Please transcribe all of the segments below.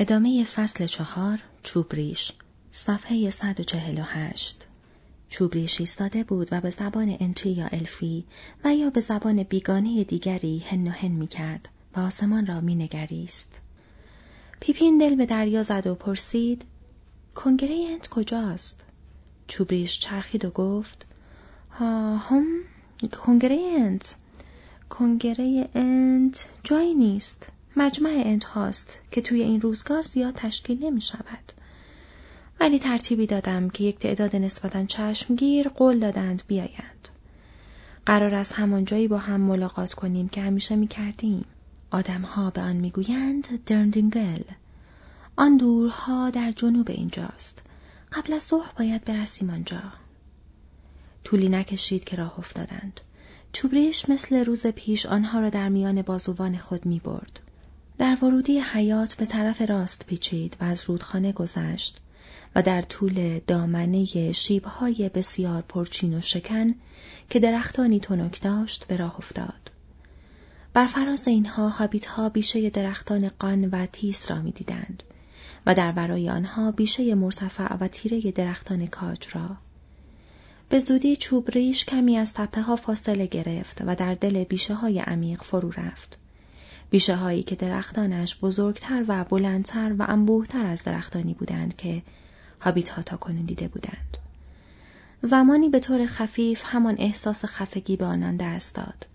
ادامه فصل چهار چوبریش صفحه 148 چوبریش ایستاده بود و به زبان انتی یا الفی و یا به زبان بیگانه دیگری هن و هن می کرد و آسمان را می نگریست. پیپین دل به دریا زد و پرسید کنگره انت کجاست؟ چوبریش چرخید و گفت ها هم کنگره انت کنگره انت جایی نیست مجمع انت هاست که توی این روزگار زیاد تشکیل نمی شود. ولی ترتیبی دادم که یک تعداد نسبتا چشمگیر قول دادند بیایند. قرار است همان جایی با هم ملاقات کنیم که همیشه می کردیم. آدمها به آن می‌گویند درندینگل. آن دورها در جنوب اینجاست. قبل از ظهر باید برسیم آنجا. طولی نکشید که راه افتادند. چوبریش مثل روز پیش آنها را در میان بازوان خود می برد. در ورودی حیات به طرف راست پیچید و از رودخانه گذشت و در طول دامنه شیبهای بسیار پرچین و شکن که درختانی تنک داشت به راه افتاد. بر فراز اینها ها بیشه درختان قان و تیس را می‌دیدند و در برای آنها بیشه مرتفع و تیره درختان کاج را. به زودی چوب ریش کمی از تپه ها فاصله گرفت و در دل بیشه های عمیق فرو رفت. بیشه هایی که درختانش بزرگتر و بلندتر و انبوهتر از درختانی بودند که هابیت ها تا کنون دیده بودند. زمانی به طور خفیف همان احساس خفگی به آنان دست داد.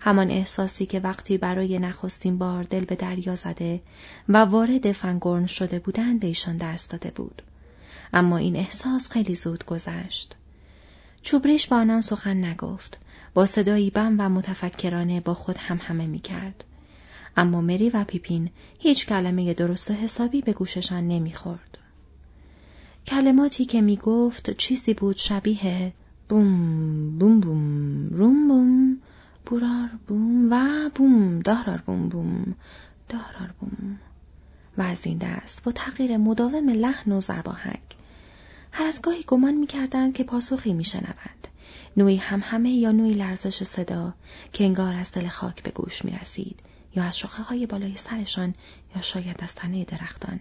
همان احساسی که وقتی برای نخستین بار دل به دریا زده و وارد فنگورن شده بودند به ایشان دست داده بود. اما این احساس خیلی زود گذشت. چوبریش با آنان سخن نگفت. با صدایی بم و متفکرانه با خود هم همه می کرد. اما مری و پیپین هیچ کلمه درست و حسابی به گوششان نمی‌خورد. کلماتی که می گفت چیزی بود شبیه بوم بوم بوم روم بوم بورار بوم و بوم دارار بوم بوم دارار بوم. و از این دست با تغییر مداوم لحن و زرباهنگ هر از گاهی گمان می‌کردند که پاسخی میشنوند نوعی همه یا نوعی لرزش صدا که انگار از دل خاک به گوش می رسید یا از شاخه های بالای سرشان یا شاید از تنه درختان.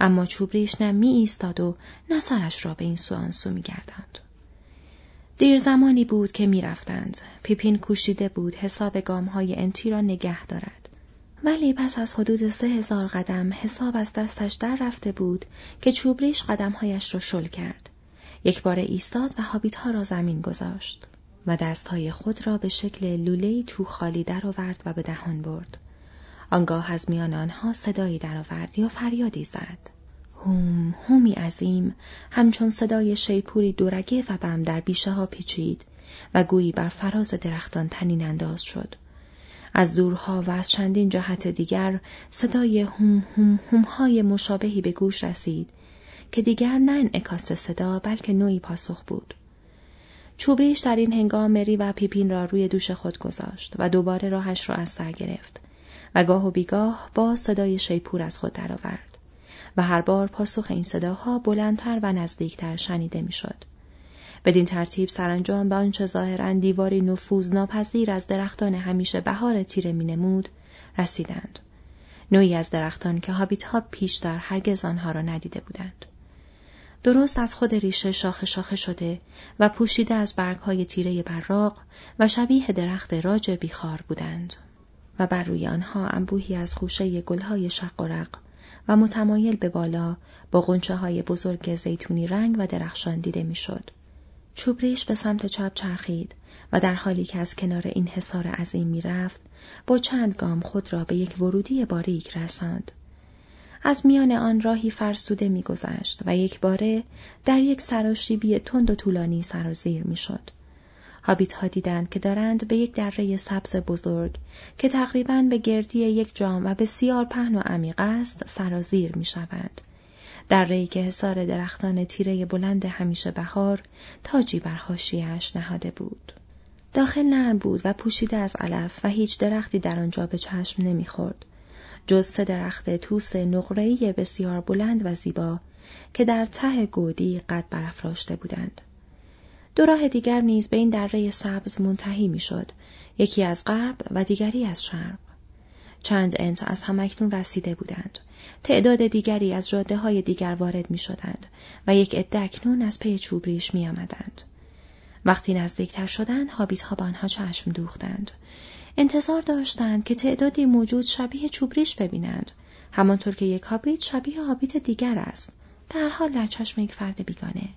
اما چوبریش نه می ایستاد و نه سرش را به این سو آن سو می گردند. دیر زمانی بود که می رفتند. پیپین کوشیده بود حساب گام های انتی را نگه دارد. ولی پس از حدود سه هزار قدم حساب از دستش در رفته بود که چوبریش قدمهایش را شل کرد. یک بار ایستاد و حابیت ها را زمین گذاشت. و دستهای خود را به شکل لوله تو خالی درآورد و به دهان برد. آنگاه از میان آنها صدایی درآورد یا فریادی زد. هوم هومی عظیم همچون صدای شیپوری دورگه و بم در بیشه ها پیچید و گویی بر فراز درختان تنین انداز شد. از دورها و از چندین جهت دیگر صدای هوم هوم هوم های مشابهی به گوش رسید که دیگر نه انعکاس صدا بلکه نوعی پاسخ بود. چوبریش در این هنگام مری و پیپین را روی دوش خود گذاشت و دوباره راهش را از سر گرفت و گاه و بیگاه با صدای شیپور از خود درآورد و هر بار پاسخ این صداها بلندتر و نزدیکتر شنیده می‌شد. بدین ترتیب سرانجام به آنچه ظاهرا دیواری نفوذ ناپذیر از درختان همیشه بهار تیره مینمود رسیدند نوعی از درختان که هابیتها پیشتر هرگز آنها را ندیده بودند درست از خود ریشه شاخه شاخه شده و پوشیده از برگهای تیره براق و شبیه درخت راج بیخار بودند و بر روی آنها انبوهی از خوشه گلهای شق و رق و متمایل به بالا با غنچه های بزرگ زیتونی رنگ و درخشان دیده می‌شد. چوبریش به سمت چپ چرخید و در حالی که از کنار این حصار عظیم می‌رفت با چند گام خود را به یک ورودی باریک رساند. از میان آن راهی فرسوده میگذشت و یک باره در یک سراشیبی تند و طولانی سرازیر می‌شد. هابیت ها دیدند که دارند به یک دره سبز بزرگ که تقریبا به گردی یک جام و بسیار پهن و عمیق است سرازیر می شوند. که حصار درختان تیره بلند همیشه بهار تاجی بر حاشیهاش نهاده بود. داخل نرم بود و پوشیده از علف و هیچ درختی در آنجا به چشم نمی‌خورد. جز سه درخت توس نقره‌ای بسیار بلند و زیبا که در ته گودی قد برافراشته بودند. دو راه دیگر نیز به این دره سبز منتهی می‌شد، یکی از غرب و دیگری از شرق. چند انت از همکنون رسیده بودند. تعداد دیگری از جاده های دیگر وارد می شدند و یک عده اکنون از پی چوبریش می. وقتی نزدیکتر شدند هابیت ها به آنها چشم دوختند. انتظار داشتند که تعدادی موجود شبیه چوبریش ببینند. همانطور که یک هابیت شبیه هابیت دیگر است. در حال در چشم یک فرد بیگانه.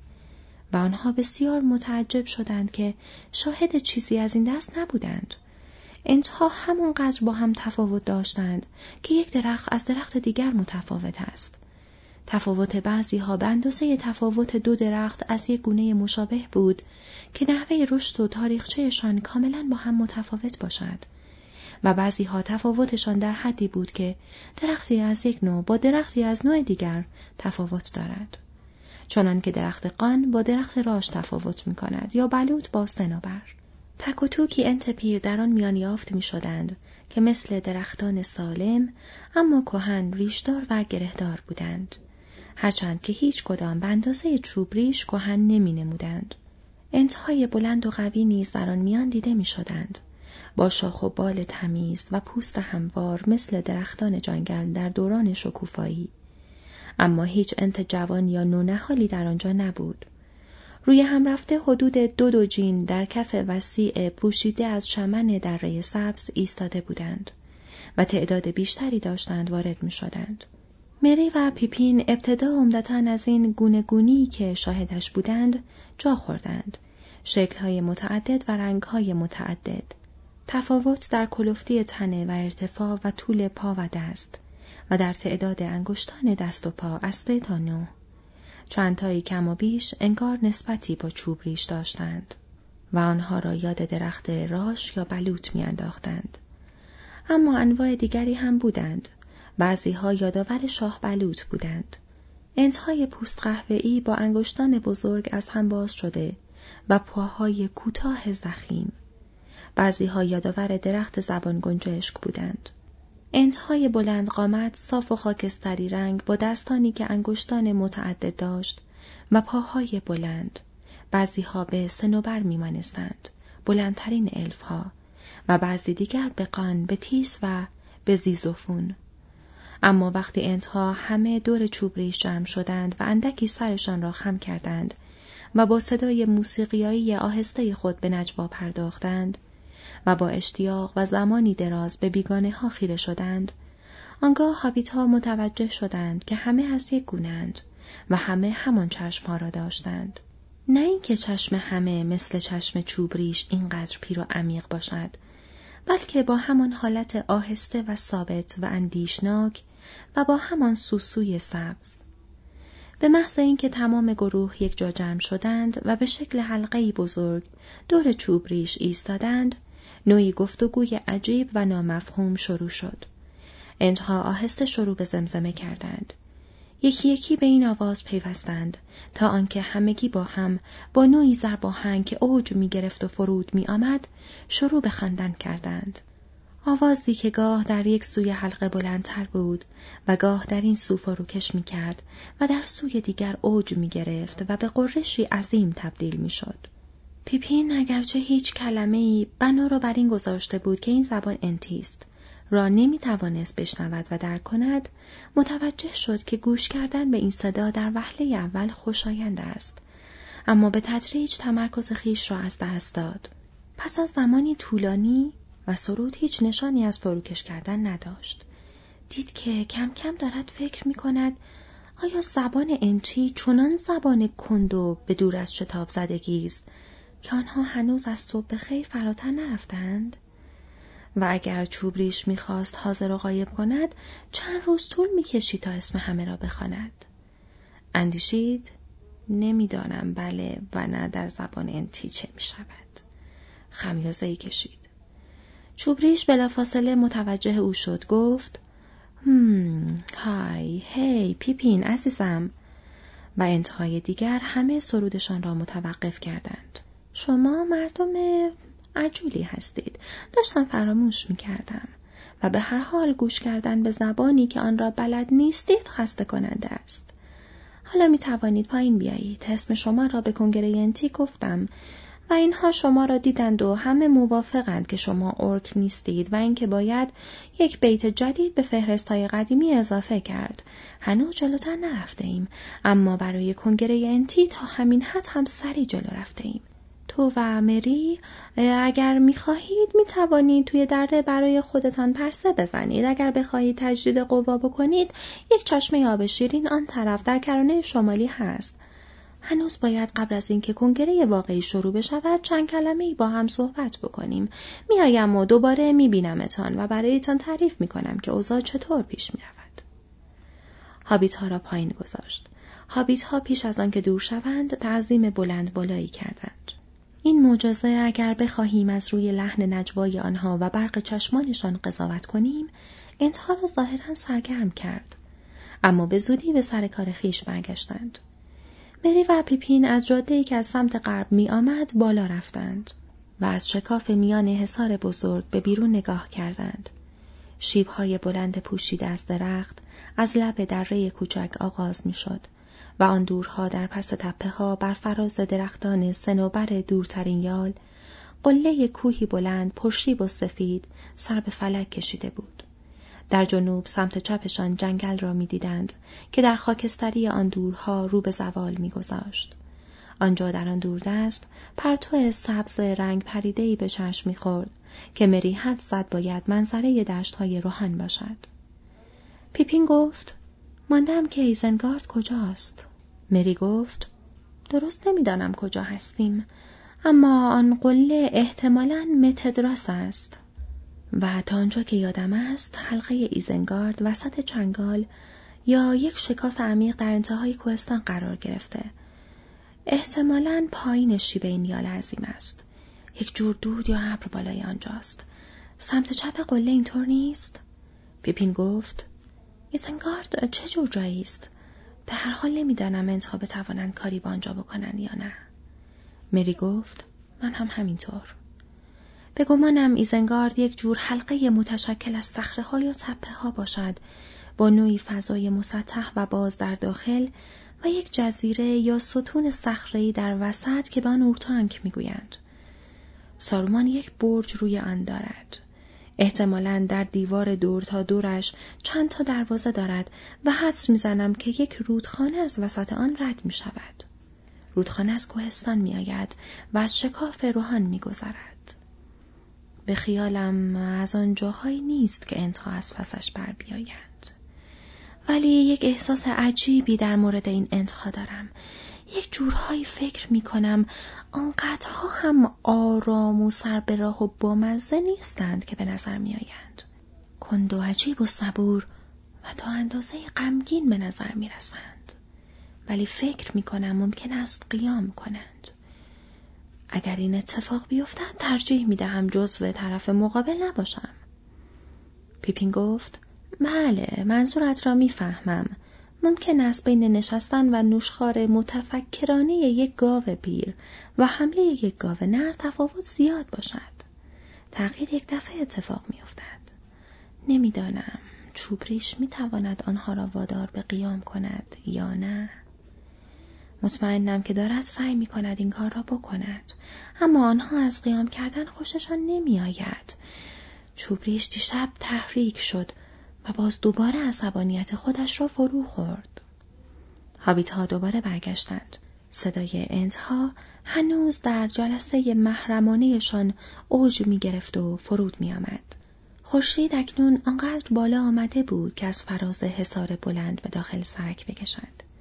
و آنها بسیار متعجب شدند که شاهد چیزی از این دست نبودند. انتها همانقدر با هم تفاوت داشتند که یک درخت از درخت دیگر متفاوت است. تفاوت بعضی ها به اندازه تفاوت دو درخت از یک گونه مشابه بود که نحوه رشد و تاریخچهشان کاملا با هم متفاوت باشد و بعضی ها تفاوتشان در حدی بود که درختی از یک نوع با درختی از نوع دیگر تفاوت دارد. چنان که درخت قان با درخت راش تفاوت می کند یا بلوط با سنوبر. تک و توکی انت پیر در آن میان یافت می شدند که مثل درختان سالم اما کهن ریشدار و گرهدار بودند. هرچند که هیچ کدام به اندازه چوب ریش کهن نمی نمودند. انتهای بلند و قوی نیز در آن میان دیده می شدند. با شاخ و بال تمیز و پوست هموار مثل درختان جنگل در دوران شکوفایی. اما هیچ انت جوان یا نونهالی در آنجا نبود. روی هم رفته حدود دو دو جین در کف وسیع پوشیده از شمن دره سبز ایستاده بودند و تعداد بیشتری داشتند وارد می شدند. مری و پیپین ابتدا عمدتا از این گونه که شاهدش بودند جا خوردند. شکلهای متعدد و رنگهای متعدد. تفاوت در کلفتی تنه و ارتفاع و طول پا و دست و در تعداد انگشتان دست و پا از سه تا نو. چندتایی کم و بیش انگار نسبتی با چوب ریش داشتند و آنها را یاد درخت راش یا بلوط میانداختند. اما انواع دیگری هم بودند. بعضی ها یادآور شاه بلوط بودند. انتهای پوست قهوه‌ای با انگشتان بزرگ از هم باز شده و پاهای کوتاه زخیم. بعضی ها یادآور درخت زبان گنجشک بودند. انتهای بلند قامت صاف و خاکستری رنگ با دستانی که انگشتان متعدد داشت و پاهای بلند بعضی ها به سنوبر میمانستند بلندترین الف ها و بعضی دیگر به قان به تیس و به زیزوفون اما وقتی انتها همه دور چوب ریش جمع شدند و اندکی سرشان را خم کردند و با صدای موسیقیایی آهسته خود به نجوا پرداختند و با اشتیاق و زمانی دراز به بیگانه ها خیره شدند آنگاه هابیت ها متوجه شدند که همه از یک گونند و همه همان چشم ها را داشتند. نه اینکه چشم همه مثل چشم چوبریش اینقدر پیر و عمیق باشد بلکه با همان حالت آهسته و ثابت و اندیشناک و با همان سوسوی سبز به محض اینکه تمام گروه یک جا جمع شدند و به شکل حلقه بزرگ دور چوب ریش ایستادند نوعی گفتگوی عجیب و نامفهوم شروع شد. انتها آهسته شروع به زمزمه کردند. یکی یکی به این آواز پیوستند تا آنکه همگی با هم با نوعی زرباهنگ که اوج می گرفت و فرود می آمد شروع به خندن کردند. آوازی که گاه در یک سوی حلقه بلندتر بود و گاه در این سو فروکش می کرد و در سوی دیگر اوج می گرفت و به قرشی عظیم تبدیل می شد. پیپین اگرچه هیچ کلمه ای بنا را بر این گذاشته بود که این زبان انتیست را نمی توانست بشنود و درک کند متوجه شد که گوش کردن به این صدا در وهله اول خوشایند است. اما به تدریج تمرکز خیش را از دست داد. پس از زمانی طولانی و سرود هیچ نشانی از فروکش کردن نداشت. دید که کم کم دارد فکر می کند آیا زبان انچی چنان زبان کند به دور از شتاب زدگی است که آنها هنوز از صبح خیلی فراتر نرفتند؟ و اگر چوبریش می‌خواست حاضر و غایب کند چند روز طول می‌کشید تا اسم همه را بخواند. اندیشید نمی‌دانم بله و نه در زبان انتی چه می‌شود. خمیازه ای کشید چوبریش بلافاصله متوجه او شد. گفت هم های هی پیپین عزیزم. و انتهای دیگر همه سرودشان را متوقف کردند. شما مردم عجولی هستید. داشتم فراموش می کردم و به هر حال گوش کردن به زبانی که آن را بلد نیستید خسته کننده است. حالا می توانید پایین بیایید. اسم شما را به کنگره ینتی گفتم و اینها شما را دیدند و همه موافقند که شما ارک نیستید و اینکه باید یک بیت جدید به فهرست های قدیمی اضافه کرد. هنوز جلوتر نرفته ایم اما برای کنگره انتی تا همین حد هم سری جلو رفته ایم. تو و مری اگر می‌خواهید می‌توانید توی دره برای خودتان پرسه بزنید. اگر بخواهید تجدید قوا بکنید یک چشمه آب شیرین آن طرف در کرانه شمالی هست. هنوز باید قبل از اینکه کنگره واقعی شروع بشود چند کلمه ای با هم صحبت بکنیم. میآیم و دوباره میبینمتان و برایتان تعریف می‌کنم که اوضاع چطور پیش می‌رود. هابیت ها را پایین گذاشت. هابیت ها پیش از آنکه دور شوند تعظیم بلند بالایی کردند. این معجزه اگر بخواهیم از روی لحن نجوای آنها و برق چشمانشان قضاوت کنیم انتها را ظاهرا سرگرم کرد. اما به زودی به سر کار خیش برگشتند. مری و پیپین از جاده که از سمت غرب می آمد بالا رفتند و از شکاف میان حصار بزرگ به بیرون نگاه کردند. شیبهای بلند پوشیده از درخت از لب دره کوچک آغاز می شد و آن دورها در پس تپه ها بر فراز درختان سنوبر دورترین یال قله کوهی بلند پرشیب و سفید سر به فلک کشیده بود. در جنوب سمت چپشان جنگل را می‌دیدند که در خاکستری آن دورها رو به زوال میگذاشت. آنجا در آن دوردست پرتو سبز رنگ پریدهی به چشم می‌خورد که مری حد زد باید منظره های روحن باشد. پیپین گفت ماندم که ایزنگارد کجاست؟ مری گفت درست نمی‌دانم کجا هستیم اما آن قله احتمالاً متدراس است. و تا آنجا که یادم است حلقه ایزنگارد وسط چنگال یا یک شکاف عمیق در انتهای کوهستان قرار گرفته. احتمالا پایین شیبه نیال عظیم است. یک جور دود یا ابر بالای آنجاست. سمت چپ قله اینطور نیست؟ پیپین گفت ایزنگارد چه جور جایی است؟ به هر حال نمی‌دانم انتها بتوانند کاری با آنجا بکنند یا نه. مری گفت من هم همینطور. به گمانم ایزنگارد یک جور حلقه متشکل از صخره ها یا تپه ها باشد با نوعی فضای مسطح و باز در داخل و یک جزیره یا ستون صخره‌ای در وسط که به آن اورتانک می‌گویند. سارومان یک برج روی آن دارد. احتمالا در دیوار دور تا دورش چند تا دروازه دارد و حدس می‌زنم که یک رودخانه از وسط آن رد می شود. رودخانه از کوهستان می آید و از شکاف روحان می گذرد. به خیالم از آن جاهایی نیست که انتها از پسش بر بیایند. ولی یک احساس عجیبی در مورد این انتها دارم. یک جورهایی فکر می کنم آنقدرها هم آرام و سر به راه و بامزه نیستند که به نظر می آیند. کند و عجیب و صبور و تا اندازه غمگین به نظر می رسند. ولی فکر می کنم ممکن است قیام کنند. اگر این اتفاق بیفتد ترجیح می دهم جزو طرف مقابل نباشم. پیپین گفت بله منظورت را می‌فهمم. ممکن است بین نشستن و نوشخار متفکرانه یک گاو پیر و حمله یک گاو نر تفاوت زیاد باشد. تغییر یک دفعه اتفاق میافتد. نمی‌دانم چوبریش می‌تواند آنها را وادار به قیام کند یا نه. مطمئنم که دارد سعی می کند این کار را بکند. اما آنها از قیام کردن خوششان نمی آید. چوبریش دیشب تحریک شد و باز دوباره عصبانیت خودش را فرو خورد. هابیت ها دوباره برگشتند. صدای انتها هنوز در جلسه محرمانهشان اوج می گرفت و فرود می آمد. خورشید اکنون آنقدر بالا آمده بود که از فراز حصار بلند به داخل سرک بکشد.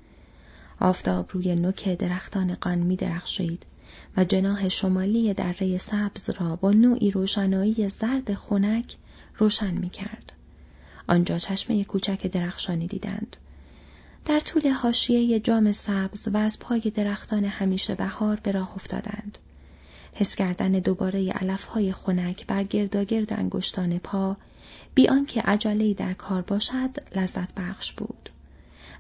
آفتاب روی نوک درختان قان می درخشید و جناح شمالی دره سبز را با نوعی روشنایی زرد خنک روشن می کرد. آنجا چشمه کوچک درخشانی دیدند. در طول حاشیه جام سبز و از پای درختان همیشه بهار به راه افتادند. حس کردن دوباره علفهای خنک بر گرداگرد انگشتان پا بی آنکه عجلهای در کار باشد لذت بخش بود.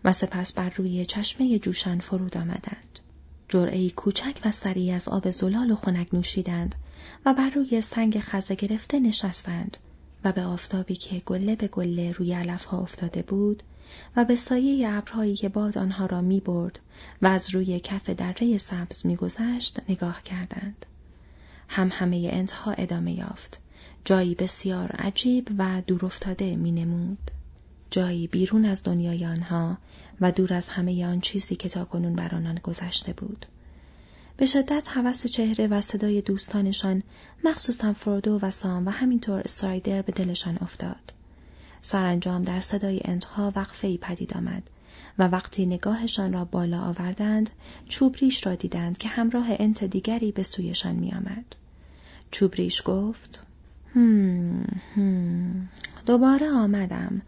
و سپس بر روی چشمه جوشن فرود آمدند. جرعی کوچک و سری از آب زلال و خنک نوشیدند و بر روی سنگ خزه گرفته نشستند و به آفتابی که گله به گله روی علفها افتاده بود و به سایه ابرهایی که باد آنها را می برد و از روی کف دره سبز میگذشت نگاه کردند. هم همه انتها ادامه یافت. جایی بسیار عجیب و دورافتاده می نمود. جایی بیرون از دنیای آنها و دور از همه آن چیزی که تا کنون بر آنان گذشته بود. به شدت حوس چهره و صدای دوستانشان مخصوصا فردو و سام و همینطور سایدر به دلشان افتاد. سرانجام در صدای انتها وقفه پدید آمد و وقتی نگاهشان را بالا آوردند چوبریش را دیدند که همراه انت دیگری به سویشان می آمد. چوبریش گفت هم هم دوباره آمدم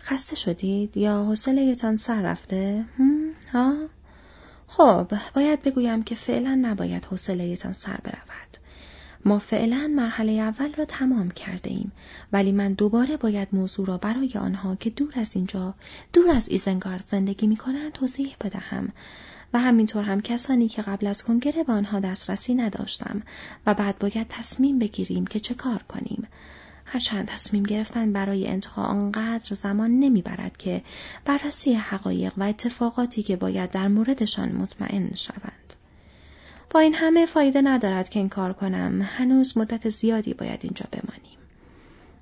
خسته شدید یا حوصلهتان سر رفته هم ها خب باید بگویم که فعلا نباید حوصلهتان سر برود. ما فعلا مرحله اول را تمام کرده ایم ولی من دوباره باید موضوع را برای آنها که دور از اینجا دور از ایزنگارد زندگی می کنند توضیح بدهم. و همینطور هم کسانی که قبل از کنگره به آنها دسترسی نداشتم و بعد باید تصمیم بگیریم که چه کار کنیم. هرچند تصمیم گرفتن برای انتها آنقدر زمان نمی‌برد که بررسی حقایق و اتفاقاتی که باید در موردشان مطمئن شوند. با این همه فایده ندارد که این کار کنم. هنوز مدت زیادی باید اینجا بمانیم.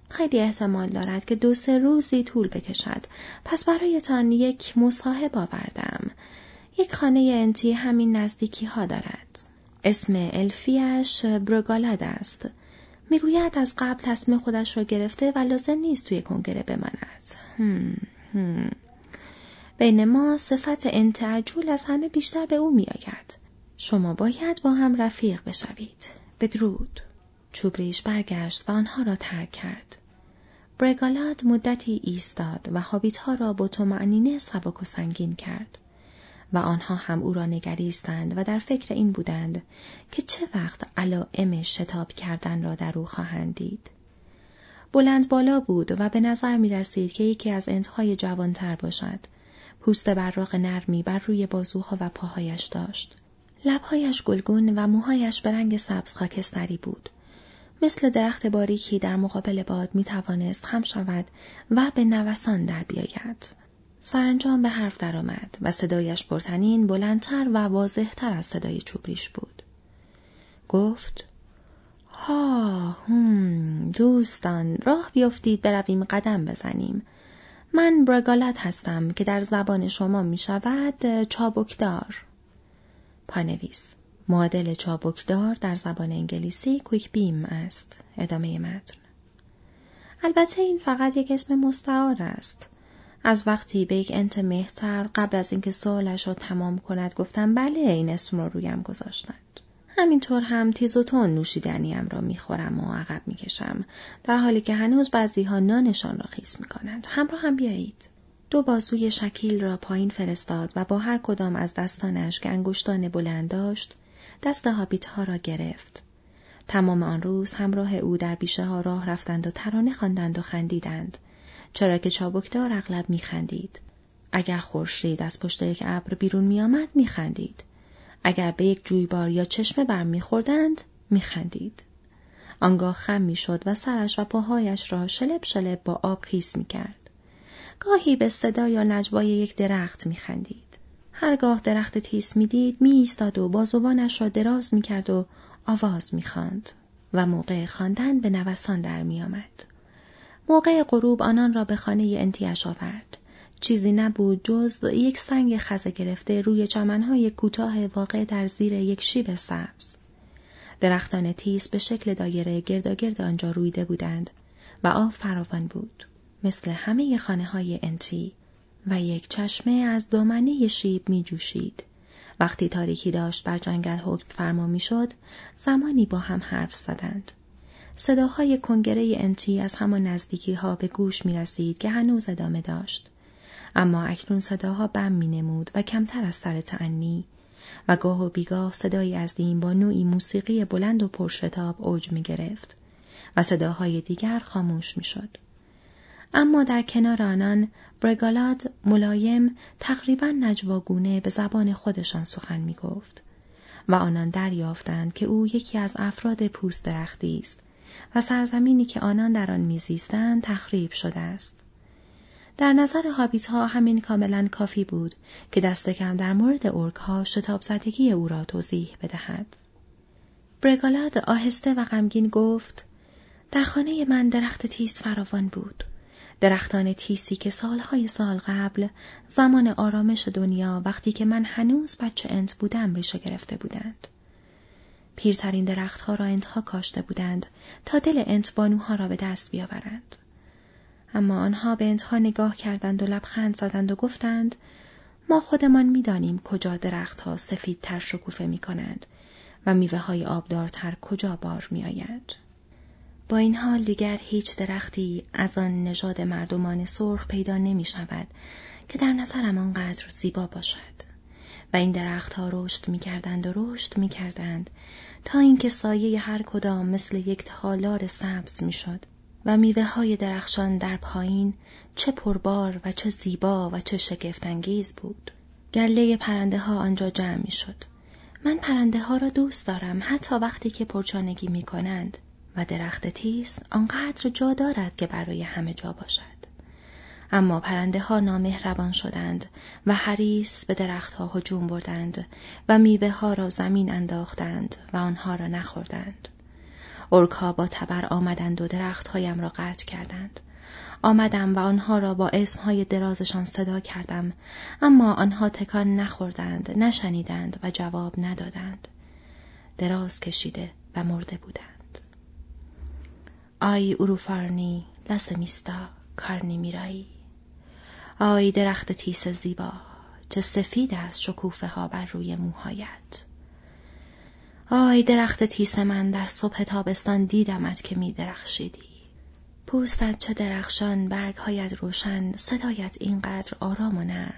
خیلی احتمال دارد که دو سه روزی طول بکشد. پس برایتان یک مصاحب آوردم. یک خانه انتی همین نزدیکی ها دارد. اسم الفیش برگالاد است. می‌گوید از قبل تصمیم خودش را گرفته و لازم نیست توی کنگره بماند. بین ما صفت انتعجول از همه بیشتر به او میآید. شما باید با هم رفیق بشوید. بدرود. چوبریش برگشت و آنها را ترک کرد. برگالاد مدتی ایستاد و ها را با معنینه سبک و سنگین کرد. و آنها هم او را نگریستند و در فکر این بودند که چه وقت علائم شتاب کردن را در او خواهند دید. بلند بالا بود و به نظر می رسید که یکی از انتهای جوانتر باشد. پوست براق نرمی بر روی بازوها و پاهایش داشت. لبهایش گلگون و موهایش به رنگ سبز خاکستری بود. مثل درخت باریکی در مقابل باد می توانست خم شود و به نوسان در بیاید. سرانجام به حرف درآمد و صدایش پرتنین بلندتر و واضحتر از صدای چوبریش بود. گفت ها هم دوستان راه بیفتید برویم قدم بزنیم. من برگالت هستم که در زبان شما می شود چابکدار. پانویس معادل چابکدار در زبان انگلیسی کویک بیم است. ادامه متن. البته این فقط یک اسم مستعار است. از وقتی به یک انت مهتر قبل از اینکه سوالش را تمام کند گفتم بله این اسم را رویم گذاشتند. همینطور هم تیز و تون نوشیدنیم را می‌خورم و عقب می‌کشم در حالی که هنوز بعضی ها نانشان را خیس می‌کنند. همراه هم بیایید. دو بازوی شکیل را پایین فرستاد و با هر کدام از دستانش که انگشتان بلند داشت دست هابیت ها را گرفت. تمام آن روز همراه او در بیشه ها راه رفتند و ترانه خواندند و خندیدند. چرا که چابکدار اغلب میخندید. اگر خورشید از پشت یک ابر بیرون میآمد میخندید. اگر به یک جویبار یا چشمه برم میخوردند میخندید. آنگاه خم می‌شد و سرش و پاهایش را شلب شلب با آب خیس می‌کرد. گاهی به صدا یا نجوای یک درخت میخندید. هرگاه درخت تیس می‌دید می ایستاد و بازوانش را دراز می‌کرد و آواز می‌خواند و موقع خواندن به نوسان در میآمد. موقع غروب آنان را به خانه انتیش آورد. چیزی نبود جز یک سنگ خزه گرفته روی چمنهای کوتاه واقع در زیر یک شیب سبز. درختان تیز به شکل دایره گرداگرد آنجا رویده بودند و آب فراوان بود. مثل همه خانه های انتی و یک چشمه از دامنه شیب می جوشید. وقتی تاریکی داشت بر جنگل حکم فرما می شد، زمانی با هم حرف زدند. صداهای کنگره انتی از همان نزدیکی ها به گوش می رسید که هنوز ادامه داشت. اما اکنون صداها بم می نمود و کمتر از سر تعنی و گاه و بیگاه صدایی از دین با نوعی موسیقی بلند و پرشتاب اوج می گرفت و صداهای دیگر خاموش می شد. اما در کنار آنان برگالاد ملایم تقریبا نجواگونه به زبان خودشان سخن می گفت و آنان دریافتند که او یکی از افراد پوست درختی است و سرزمینی که آنان در آن میزیستند تخریب شده است. در نظر هابیت ها همین کاملا کافی بود که دست کم در مورد ارک ها شتاب زدگی او را توضیح بدهد. برگالاد آهسته و غمگین گفت در خانه من درخت تیز فراوان بود. درختان تیسی که سالهای سال قبل زمان آرامش دنیا وقتی که من هنوز بچه انت بودم ریشه گرفته بودند. پیرترین درختها را انتها کاشته بودند تا دل انت بانوها را به دست بیاورند. اما آنها به انتها نگاه کردند و لبخند زدند و گفتند ما خودمان می‌دانیم کجا درختها سفیدتر شکوفه می کنند و میوه های آبدارتر کجا بار می آید. با این حال دیگر هیچ درختی از آن نژاد مردمان سرخ پیدا نمی شود که در نظرم آنقدر زیبا باشد. و این درختها رشد می کردند و رشد می کردند تا اینکه سایه هر کدام مثل یک تالار سبز می شد و میوه های درخشان در پایین چه پربار و چه زیبا و چه شگفتانگیز بود. گله پرنده ها آنجا جمع می شد. من پرنده ها را دوست دارم حتی وقتی که پرچانگی می کنند و درخت تیز آنقدر جا دارد که برای همه جا باشد. اما پرنده ها نامهربان شدند و حریس به درختها هجوم بردند و میوه ها را زمین انداختند و آنها را نخوردند. اورکا با تبر آمدند و درختهایم را قطع کردند. آمدم و آنها را با اسمهای درازشان صدا کردم اما آنها تکان نخوردند نشنیدند و جواب ندادند دراز کشیده و مرده بودند آی اروفارنی لسمیستا کارنی میرایی آی درخت تیس زیبا چه سفید است شکوفه ها بر روی موهایت آی درخت تیس من در صبح تابستان دیدمت که می درخشیدی. پوستت چه درخشان برگهایت روشن صدایت اینقدر آرام و نرم.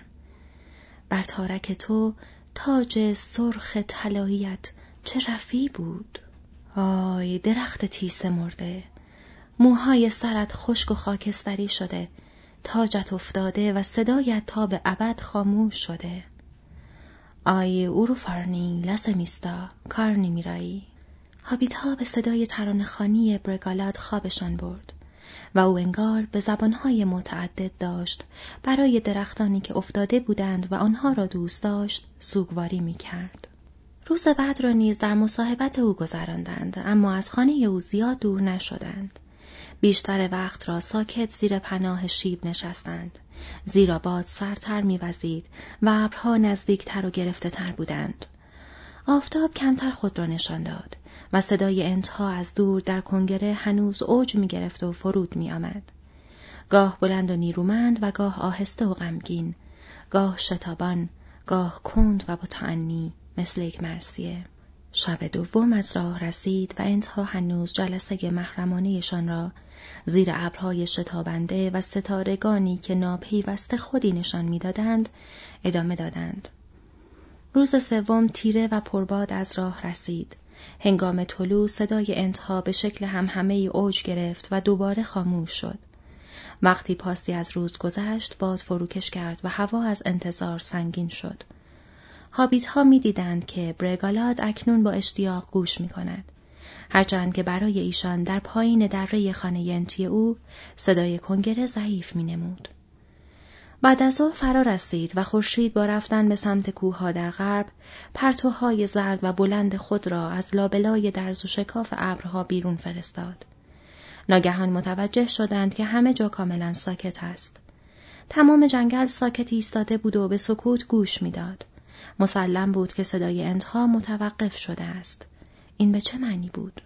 بر تارک تو تاج سرخ طلاییت چه رفیع بود. آی درخت تیس مرده موهای سرت خشک و خاکستری شده. تاجت افتاده و صدایت تا به ابد خاموش شده آی اوروفارنی لسمیستا کارنی میرایی هابیت ها به صدای ترانه خانی برگالاد خوابشان برد و او انگار به زبانهای متعدد داشت برای درختانی که افتاده بودند و آنها را دوست داشت سوگواری می کرد. روز بعد را نیز در مصاحبت او گذراندند اما از خانه او زیاد دور نشدند. بیشتر وقت را ساکت زیر پناه شیب نشستند. زیرا باد سرتر میوزید و ابرها نزدیکتر و گرفته تر بودند. آفتاب کمتر خود را نشان داد و صدای انتها از دور در کنگره هنوز اوج می گرفت و فرود می آمد. گاه بلند و نیرومند و گاه آهسته و غمگین، گاه شتابان، گاه کند و با مثل یک مرسیه. شب دوم از راه رسید و انتها هنوز جلسه محرمانهشان را زیر ابرهای شتابنده و ستارگانی که ناپیوسته خودی نشان می‌دادند ادامه دادند. روز سوم تیره و پرباد از راه رسید. هنگام طلوع صدای انتها به شکل همهمه اوج گرفت و دوباره خاموش شد. وقتی پاستی از روز گذشت باد فروکش کرد و هوا از انتظار سنگین شد. هابیت ها می دیدند که برگالاد اکنون با اشتیاق گوش می کند. هرچند که برای ایشان در پایین دره خانه ینتی او صدای کنگره ضعیف می نمود. بعد از ظهر فرا رسید و خورشید با رفتن به سمت کوهها در غرب پرتوهای زرد و بلند خود را از لابلای درز و شکاف ابرها بیرون فرستاد. ناگهان متوجه شدند که همه جا کاملا ساکت است. تمام جنگل ساکت ایستاده بود و به سکوت گوش می‌داد. مسلم بود که صدای انتها متوقف شده است. این به چه معنی بود؟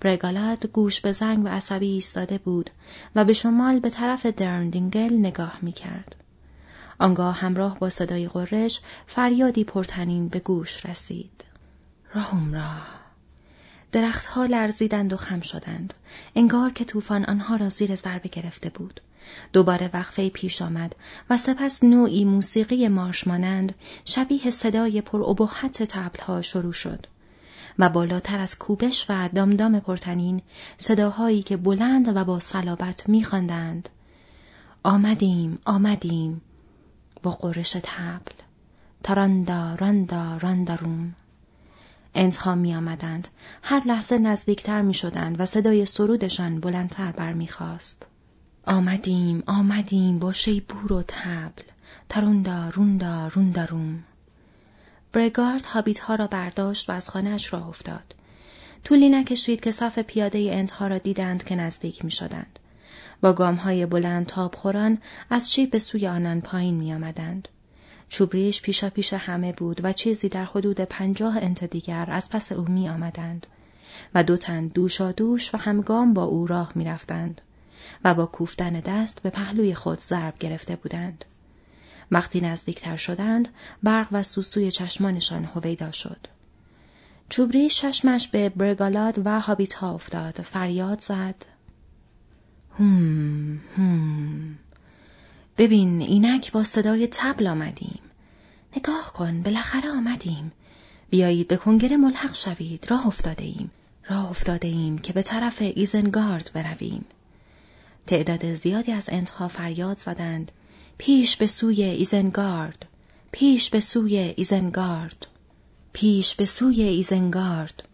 برگالاد گوش به زنگ و عصبی ایستاده بود و به شمال به طرف درندینگل نگاه می کرد. آنگاه همراه با صدای قرش فریادی پرتنین به گوش رسید. راهم را درختها لرزیدند و خم شدند. انگار که طوفان آنها را زیر ضربه گرفته بود. دوباره وقفه پیش آمد و سپس نوعی موسیقی مارشمانند شبیه صدای پرابهت تبلها شروع شد. و بالاتر از کوبش و دامدام پرتنین صداهایی که بلند و با صلابت میخواندند آمدیم آمدیم با قرش تبل تراندا راندا رانداروم انتها می آمدند. هر لحظه نزدیکتر می شدند و صدای سرودشان بلندتر برمیخواست. آمدیم آمدیم با شیپور و تبل تروندا روندا رونداروم برگارد هابیت ها را برداشت و از خانهاش راه افتاد. طولی نکشید که صف پیاده انتها را دیدند که نزدیک می شدند. با گام های بلند تابخوران از چیب به سوی آنان پایین می آمدند. چوبریش پیشا پیش همه بود و چیزی در حدود پنجاه انت دیگر از پس او می آمدند و دو تن دوشا دوش و همگام با او راه می رفتند و با کوفتن دست به پهلوی خود ضرب گرفته بودند. وقتی نزدیکتر شدند برق و سوسوی چشمانشان هویدا شد. چوبری ششمش به برگالاد و هابیت ها افتاد فریاد زد هم هم ببین اینک با صدای تبل آمدیم. نگاه کن بالاخره آمدیم. بیایید به کنگره ملحق شوید. راه افتاده ایم. راه افتاده ایم که به طرف ایزنگارد برویم. تعداد زیادی از انتها فریاد زدند. پیش به سوی ایزنگارد. پیش به سوی ایزنگارد. پیش به سوی ایزنگارد.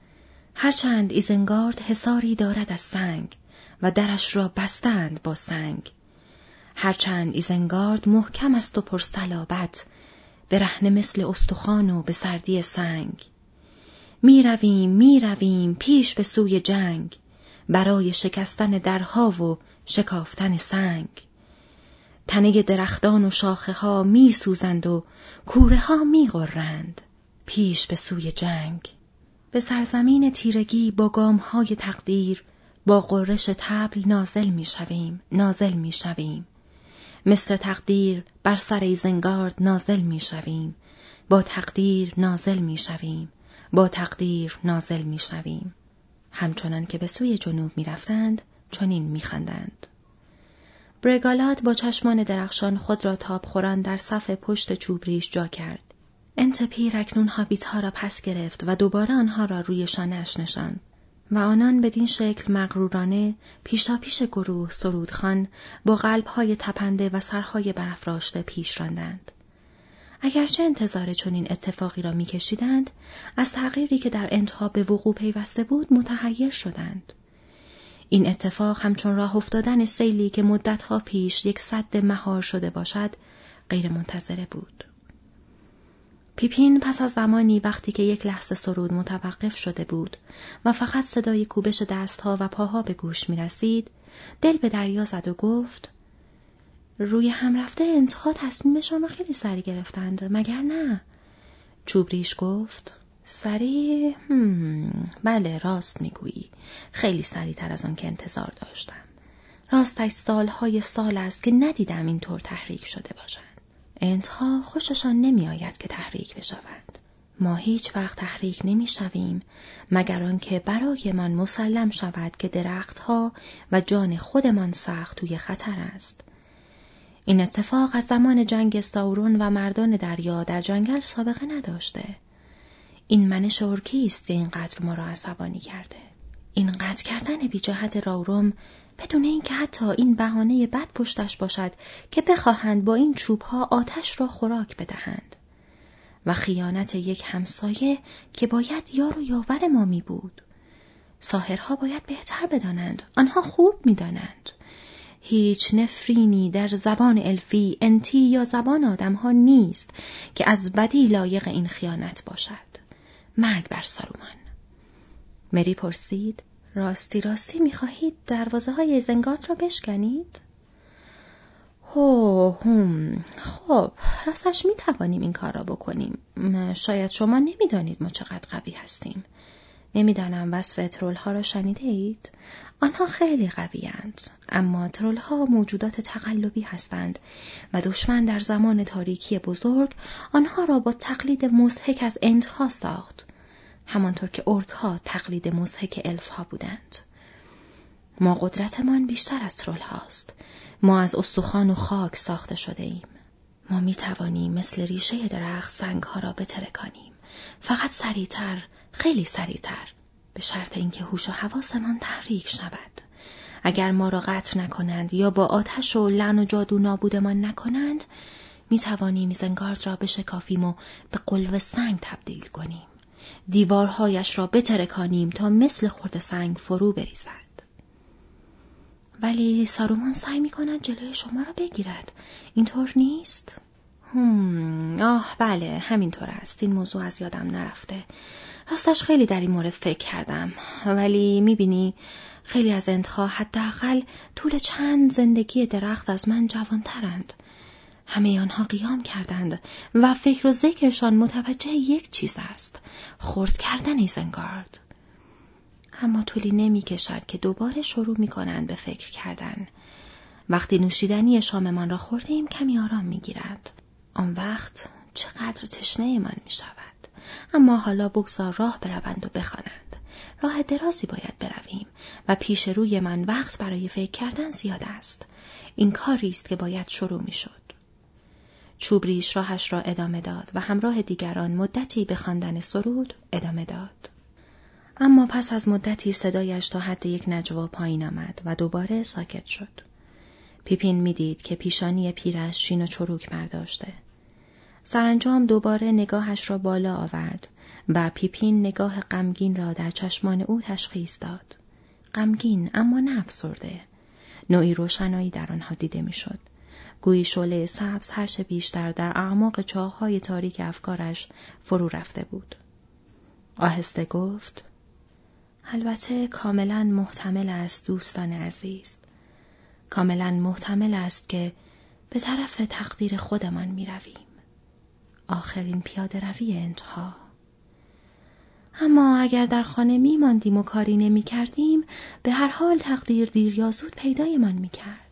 هرچند ایزنگارد حساری دارد از سنگ و درش را بستند با سنگ. هرچند ایزنگارد محکم است و پرسلابت رهن مثل استخوان و به سردی سنگ. می رویم می رویم پیش به سوی جنگ برای شکستن درها و شکافتن سنگ. تنه درختان و شاخه ها می سوزند و کوره ها می غرند. پیش به سوی جنگ. به سرزمین تیرگی با گام های تقدیر با قررش تبل نازل می شویم نازل می شویم. مثل تقدیر بر سر ایزنگارد نازل می شویم با تقدیر نازل می شویم با تقدیر نازل می شویم همچنان که به سوی جنوب می رفتند چنین می خندند. برگالات با چشمان درخشان خود را تاب خوران در صف پشت چوبریش جا کرد. انتپیر اکنون هابیت ها را پس گرفت و دوباره آنها را روی شانهاش نشاند. و آنان بدین شکل مغرورانه پیشا پیش گروه سرودخان با قلبهای تپنده و سرهای برافراشته پیش راندند. اگرچه انتظار چنین اتفاقی را میکشیدند از تغییری که در انتها به وقوع پیوسته بود متحیر شدند این اتفاق همچون راه افتادن سیلی که مدتها پیش یک صد مهار شده باشد غیر منتظره بود پیپین پس از زمانی وقتی که یک لحظه سرود متوقف شده بود و فقط صدای کوبش دستها و پاها به گوش می رسید، دل به دریا زد و گفت روی هم رفته انتها تصمیمشان را خیلی سری گرفتند مگر نه؟ چوبریش گفت سریع؟ بله راست می‌گویی. خیلی سریعتر از آن که انتظار داشتم. راستش سالهای سال است که ندیدم اینطور تحریک شده باشند انتها خوششان نمیآید که تحریک بشوند ما هیچ وقت تحریک نمی شویم مگر آنکه برایمان مسلم شود که درختها و جان خودمان سخت توی خطر است. این اتفاق از زمان جنگ ساورون و مردان دریا در جنگل سابقه نداشته. این منش ارکی است که اینقدر ما را عصبانی کرده. این قطع کردن بیجهت راورم بدون اینکه حتی این بهانه بد پشتش باشد که بخواهند با این چوبها آتش را خوراک بدهند. و خیانت یک همسایه که باید یار و یاور ما می بود. ساهرها باید بهتر بدانند. آنها خوب می‌دانند. هیچ نفرینی در زبان الفی، انتی یا زبان آدمها نیست که از بدی لایق این خیانت باشد. مرگ بر سارومان. مری پرسید راستی راستی می‌خواهید دروازه های زنگارد را بشکنید؟ هو هم. خب راستش می توانیم این کار را بکنیم. شاید شما نمی‌دانید ما چقدر قوی هستیم. نمی‌دانم وصف ترول ها را شنیده اید؟ آنها خیلی قوی اما ترول ها موجودات تقلبی هستند و دشمن در زمان تاریکی بزرگ آنها را با تقلید مزهک از اندها ساخت. همانطور که ارک ها تقلید مزهک الف ها بودند ما قدرتمان بیشتر از ترول هاست ما از استخوان و خاک ساخته شده ایم. ما می توانیم مثل ریشه درخت سنگ ها را بترکانیم. فقط سریعتر، خیلی سریعتر. به شرط اینکه هوش و حواسمان تحریک شود. اگر ما را قطع نکنند یا با آتش و لعن و جادو نابودمان نکنند، می توانیم زنگارد را بشکافیم و به قلب سنگ تبدیل کنیم. دیوارهایش را بترکانیم تا مثل خورد سنگ فرو بریزد. ولی سارومان سعی می کند جلوی شما را بگیرد. اینطور نیست؟ هم، آه بله همینطور است. این موضوع از یادم نرفته. راستش خیلی در این مورد فکر کردم ولی می‌بینی خیلی از انتها حداقل طول چند زندگی درخت از من جوانترند همه آنها قیام کردند و فکر و ذکرشان متوجه یک چیز است خورد کردن ایزنگارد اما طولی نمی کشد که دوباره شروع می کنند به فکر کردن وقتی نوشیدنی شاممان را خوردیم کمی آرام می گیرد. آن وقت چقدر تشنه من می شود. اما حالا بگذار راه بروند و بخوانند. راه درازی باید برویم و پیش روی من وقت برای فکر کردن زیاد است. این کاری است که باید شروع می شد. چوبریش راهش را ادامه داد و همراه دیگران مدتی به خواندن سرود ادامه داد. اما پس از مدتی صدایش تا حد یک نجوا پایین آمد و دوباره ساکت شد. پیپین می‌دید که پیشانی پیرش شین و چروک برداشته. سرانجام دوباره نگاهش را بالا آورد و پیپین نگاه غمگین را در چشمان او تشخیص داد. غمگین اما نه افسرده. نوعی روشنایی در آنها دیده می‌شد. گویی شعله سبز هرچه بیشتر در اعماق چاههای تاریک افکارش فرو رفته بود. آهسته گفت البته کاملا محتمل است دوستان عزیز. کاملا محتمل است که به طرف تقدیر خودمان می رویم. آخرین پیاده روی انتها. اما اگر در خانه می ماندیم و کاری نمی کردیم به هر حال تقدیر دیر یا زود پیدایمان می کرد.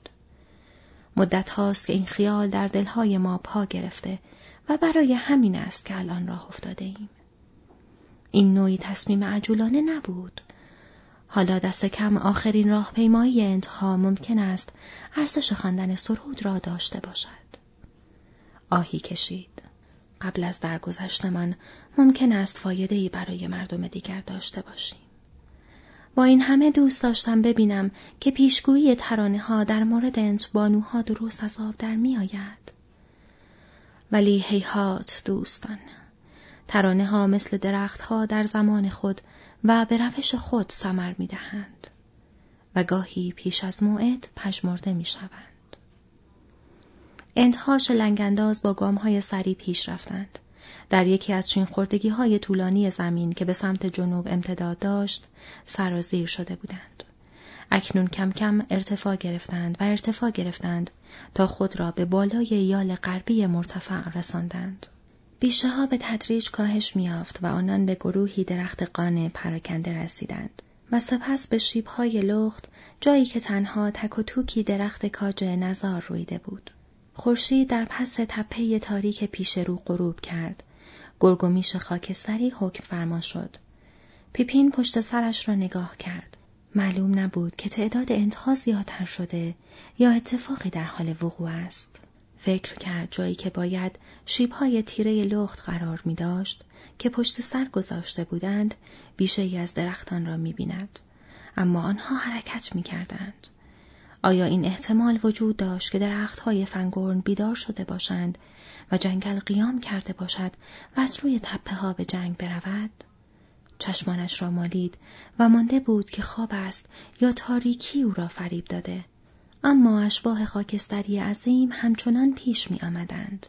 مدت هاست که این خیال در دلهای ما پا گرفته و برای همین است که الان راه افتاده ایم. این نوعی تصمیم عجولانه نبود. حالا دست کم آخرین راهپیمایی انتها ممکن است ارزش خواندن سرود را داشته باشد. آهی کشید. قبل از درگذشتمان ممکن است فایدهی برای مردم دیگر داشته باشیم. با این همه دوست داشتم ببینم که پیشگویی ترانه ها در مورد انت بانوها درست از آب در می آید. ولی هیهات دوستان ترانه ها مثل درخت ها در زمان خود و به روش خود سمر می دهند و گاهی پیش از موعد پشمرده می شوند. انتهاش لنگنداز با گام های سری پیش رفتند. در یکی از چین خوردگی های طولانی زمین که به سمت جنوب امتداد داشت سرازیر شده بودند. اکنون کم کم ارتفاع گرفتند و ارتفاع گرفتند تا خود را به بالای یال غربی مرتفع رساندند. بیشه ها به تدریج کاهش میافت و آنان به گروهی درخت قانه پراکنده رسیدند و سپس به شیبهای لخت جایی که تنها تک و توکی درخت کاج نزار رویده بود. خورشید در پس تپه تاریک پیش رو غروب کرد. گرگومیش خاکستری حکم فرما شد. پیپین پشت سرش را نگاه کرد. معلوم نبود که تعداد انتها زیادتر شده یا اتفاقی در حال وقوع است. فکر کرد جایی که باید شیبهای تیره لخت قرار می داشت که پشت سر گذاشته بودند بیشه ای از درختان را می بیند. اما آنها حرکت می کردند. آیا این احتمال وجود داشت که درختهای فنگورن بیدار شده باشند و جنگل قیام کرده باشد و از روی تپه ها به جنگ برود؟ چشمانش را مالید و مانده بود که خواب است یا تاریکی او را فریب داده. اما اشباه خاکستری عظیم همچنان پیش می آمدند.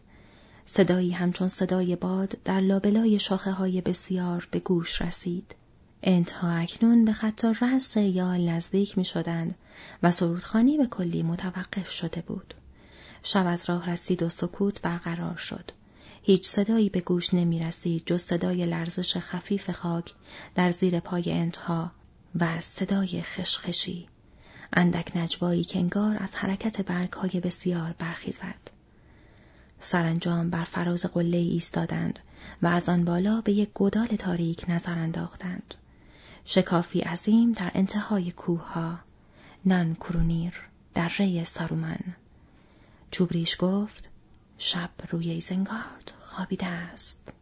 صدایی همچون صدای باد در لابلای شاخه های بسیار به گوش رسید. انتها اکنون به خط رس یا نزدیک می شدند و سرودخانی به کلی متوقف شده بود. شب از راه رسید و سکوت برقرار شد. هیچ صدایی به گوش نمی رسید جز صدای لرزش خفیف خاک در زیر پای انتها و صدای خشخشی. اندک نجوایی که انگار از حرکت برگ های بسیار برخیزد. سرانجام بر فراز قله ایستادند و از آن بالا به یک گودال تاریک نظر انداختند. شکافی عظیم در انتهای کوه ها، نان کرونیر در ری سارومن. چوبریش گفت شب روی ایزنگارد خوابیده است.